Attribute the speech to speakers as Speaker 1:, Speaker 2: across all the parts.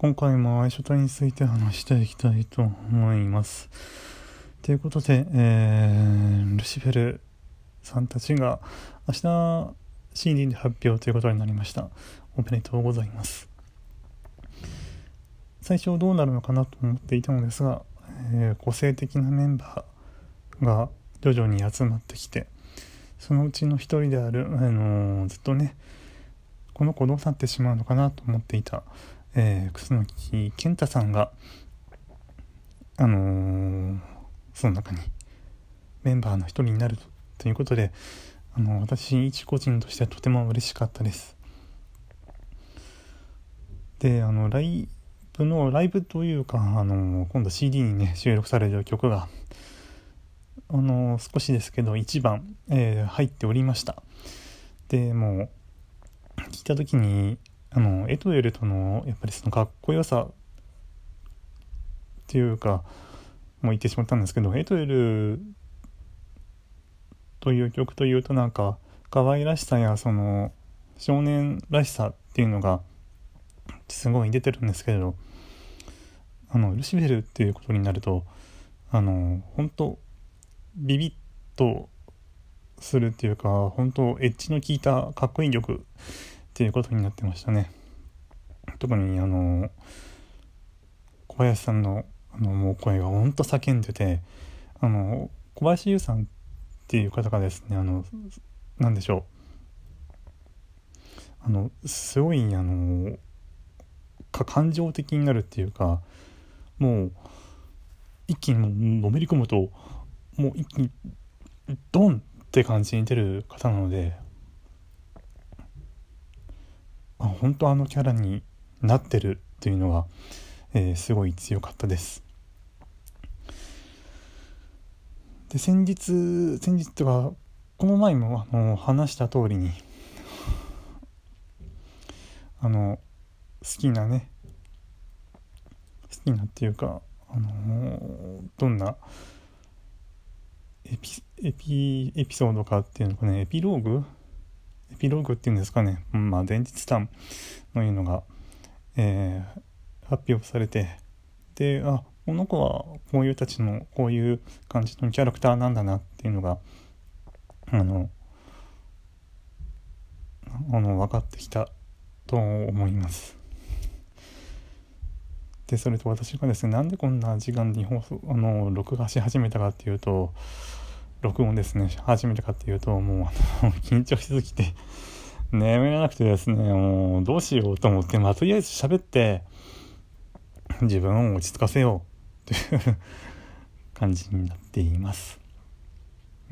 Speaker 1: 今回も愛書体について話していきたいと思います。ということで、えー、ルシフェルさんたちが明日 CD で発表ということになりました。おめでとうございます。最初どうなるのかなと思っていたのですが、えー、個性的なメンバーが徐々に集まってきて、そのうちの一人である、あのー、ずっとね、この子どう去ってしまうのかなと思っていたえー、楠木健太さんが、あのー、その中にメンバーの一人になるということで、あの私一個人としてはとても嬉しかったです。で、あの、ライブの、ライブというか、あの今度 CD にね、収録される曲が、あの少しですけど、1番、え、入っておりました。で、もう、聞いた時に、あのエトエルとのやっぱりそのかっこよさっていうかもう言ってしまったんですけどエトエルという曲というとなんか可愛らしさやその少年らしさっていうのがすごい出てるんですけれどあのルシフェルっていうことになるとあの本当ビビッとするっていうか本当エッジの効いたかっこいい曲っていうことになってましたね。特にあの小林さんのあのもう声がほんと叫んでてあの小林優さんっていう方がですねあの何でしょう。あのすごいあの感情的になるっていうかもう一気にのめり込むともう一気にドンって感じに出る方なのであ本当あのキャラになってるっていうのが、えー、すごい強かったです。で先日先日とかこの前もあの話した通りにあの好きなね好きなっていうかあのどんなエピエピエピソードかっていうのかねエピローグエピローグっていうんですかね、まあ、前日談のいうのが、えー、発表されてであこの子はこういうたちのこういう感じのキャラクターなんだなっていうのがあのあの分かってきたと思います。でそれと私がですねなんでこんな時間に放送あの録画し始めたかっていうと録音ですね、始めたかっていうと、もう、緊張しすぎて、眠れなくてですね、もう、どうしようと思って、まあ、とりあえず喋って、自分を落ち着かせよう、という感じになっています。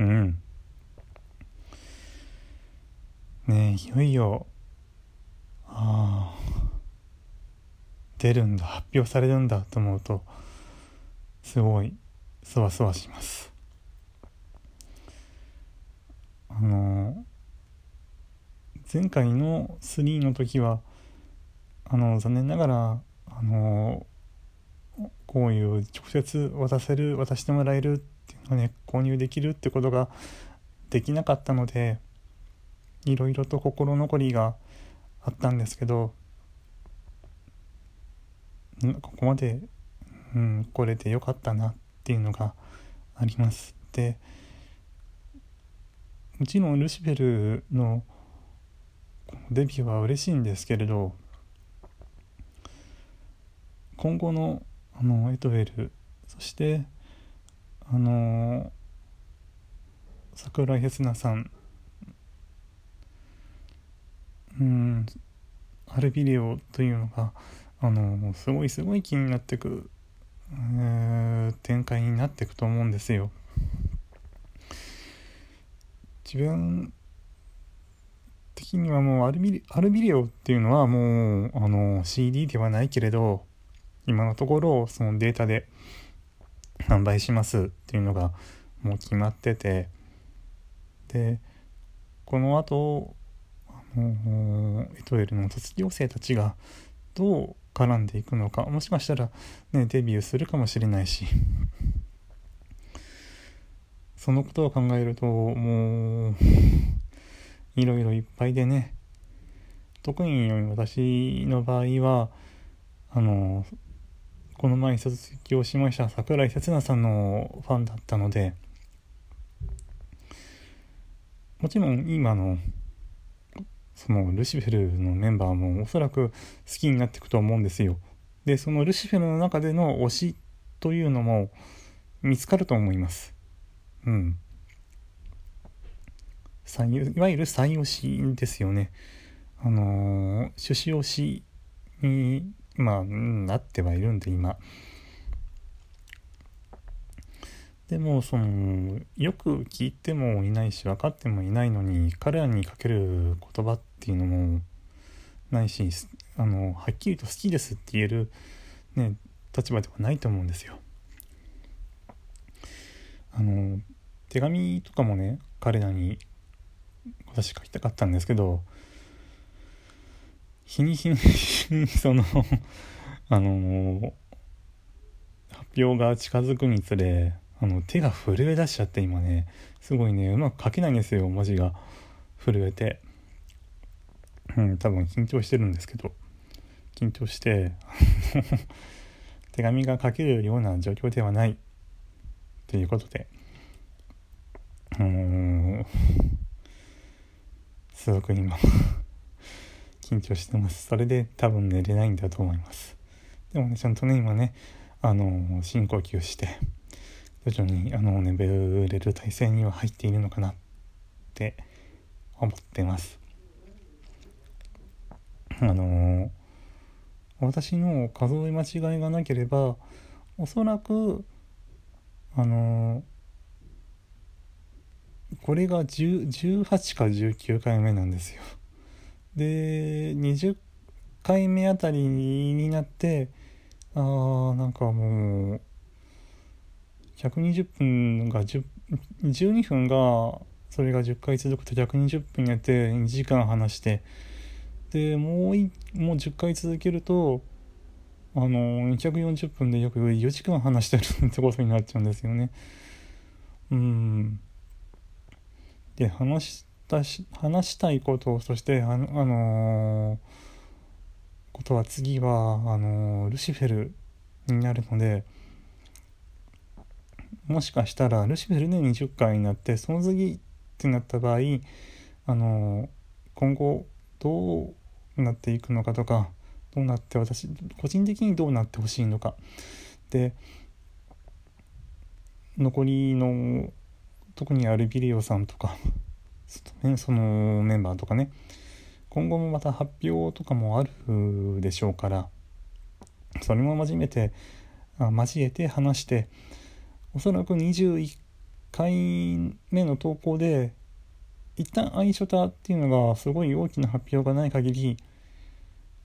Speaker 1: うん。ねえ、いよいよ、ああ、出るんだ、発表されるんだと思うと、すごい、そわそわします。あの前回の3の時はあの残念ながらあのこういう直接渡せる渡してもらえるっていうのね購入できるってことができなかったのでいろいろと心残りがあったんですけどここまで、うん、来れてよかったなっていうのがあります。でもちろんルシフェルのデビューは嬉しいんですけれど今後のあのエトウェルそしてあの桜井ヘスナさんうんアルビデオというのがあのすごいすごい気になってく、えー、展開になっていくと思うんですよ。自分的にはもうアルビアルビデオっていうのはもうあの CD ではないけれど今のところそのデータで販売しますっていうのがもう決まっててでこの後あのエトエルの卒業生たちがどう絡んでいくのかもしかしたらねデビューするかもしれないし そのことを考えるともういろいろいっぱいでね特に私の場合はあのこの前卒業しました桜井刹那さんのファンだったのでもちろん今のそのルシフェルのメンバーもおそらく好きになっていくと思うんですよ。でそのルシフェルの中での推しというのも見つかると思います。うん。いわゆる再推しですよね。あのー、趣旨推しに、まあ、なってはいるんで今。でもそのよく聞いてもいないし分かってもいないのに彼らにかける言葉っていうのもないしあのはっきりと好きですって言える、ね、立場ではないと思うんですよ。あの手紙とかもね彼らに私書きたかったんですけど日に日に その あの発表が近づくにつれあの手が震え出しちゃって今ねすごいねうまく書けないんですよ文字が震えて。うん多分緊張してるんですけど。緊張して 手紙が書けるような状況ではない。ということで。あの、すごく今 緊張してます。それで多分寝れないんだと思います。でもねちゃんとね今ねあの、深呼吸して徐々にあの眠れる体制には入っているのかなって思ってます。あの私の数え間違いがなければおそらくあのこれが18か19回目なんですよで20回目あたりになってあーなんかもう120分が10 12分がそれが10回続くと120分やって2時間話してでもういもう10回続けるとあの240分で約4時間話してるってことになっちゃうんですよね。うんで話したし話したいことそしてあの、あのー、ことは次はあのー、ルシフェルになるので。もしかしたらルシフェルで20回になってその次ってなった場合あの今後どうなっていくのかとかどうなって私個人的にどうなってほしいのかで残りの特にアルビレオさんとか そのメンバーとかね。今後もまた発表とかもあるでしょうからそれも交えて交えて話しておそらく21回目の投稿で一旦相所たっていうのがすごい大きな発表がない限り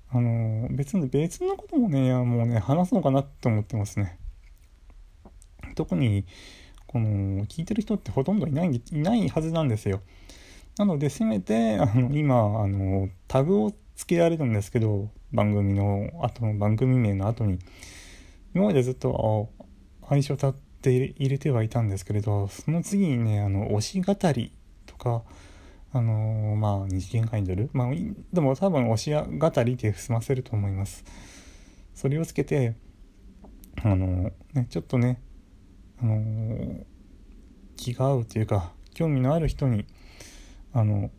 Speaker 1: あの別に別のこともねもうね話そうかなって思ってますね。特にこの聞いてる人ってほとんどいないいないはずなんですよ。なのでせめてあの今あのタグをつけられるんですけど番組の後の番組名の後に今までずっと「相所た」って入れてはいたんですけれどその次にねあの推し語りとかあの、まあ二次元アイドル？まあでも多分推し語りで済ませると思います。それをつけてあの、ねちょっとねあのー、気が合うというか興味のある人にあの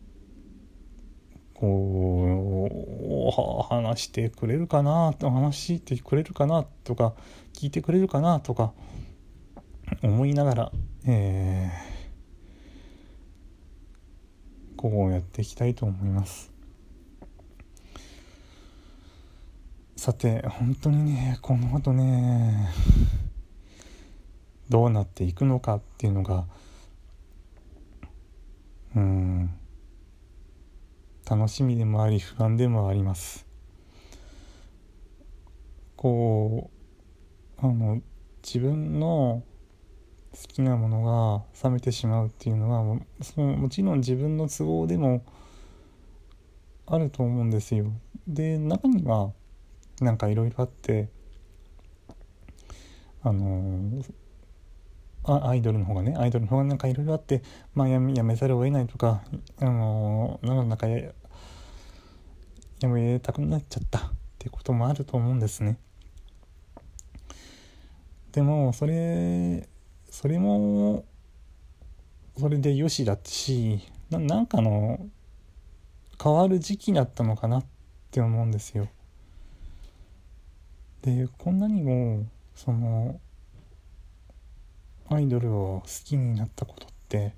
Speaker 1: こう話してくれるかなと話してくれるかなとか聞いてくれるかなとか思いながら、えー、こうやっていきたいと思います。さて本当にねこの後ねどうなっていくのかっていうのがうん楽しみでもあり不安でもありますこうあの自分の好きなものが冷めてしまうっていうのはもそのもちろん自分の都合でもあると思うんですよ。で中にはなんかいろいろあってあのアイドルの方がねアイドルの方がなんかいろいろあってまあやめやめざるを得ないとかあのなんかややめたくなっちゃったっってこともあると思うんですね。でもそれそれもそれでよしだしななんかの変わる時期だったのかなって思うんですよ。でこんなにもそのアイドルを好きになったことって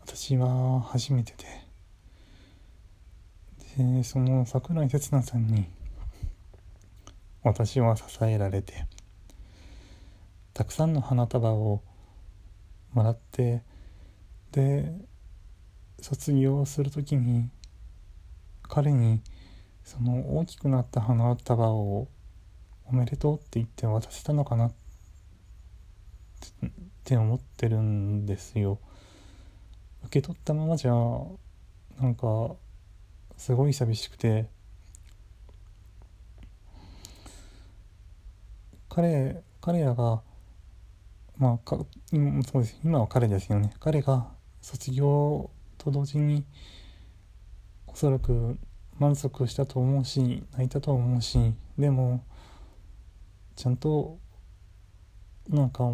Speaker 1: 私は初めてで。でその桜井哲那さんに私は支えられてたくさんの花束をもらってで卒業する時に彼にその大きくなった花束をおめでとうって言って渡せたのかなっって思ってるんですよ。受け取ったままじゃなんかすごい寂しくて。彼彼らがまあか今そうです。今は彼ですよね。彼が卒業と同時におそらく満足したと思うし泣いたと思うしでもちゃんとなんか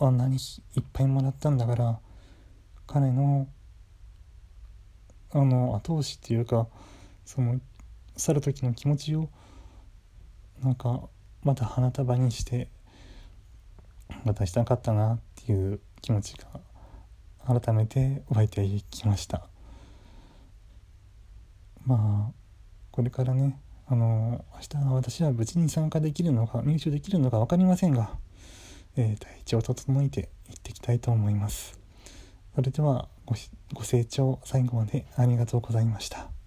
Speaker 1: あんなにいっぱいもらったんだから彼のあの後押しっていうかその去る時の気持ちをなんかまた花束にして渡したかったなっていう気持ちが改めて湧いてきました。まあこれからねあの明日私は無事に参加できるのか入手できるのか分かりませんが、えー、体調を整えていっていきたいと思います。それではごご清聴最後までありがとうございました。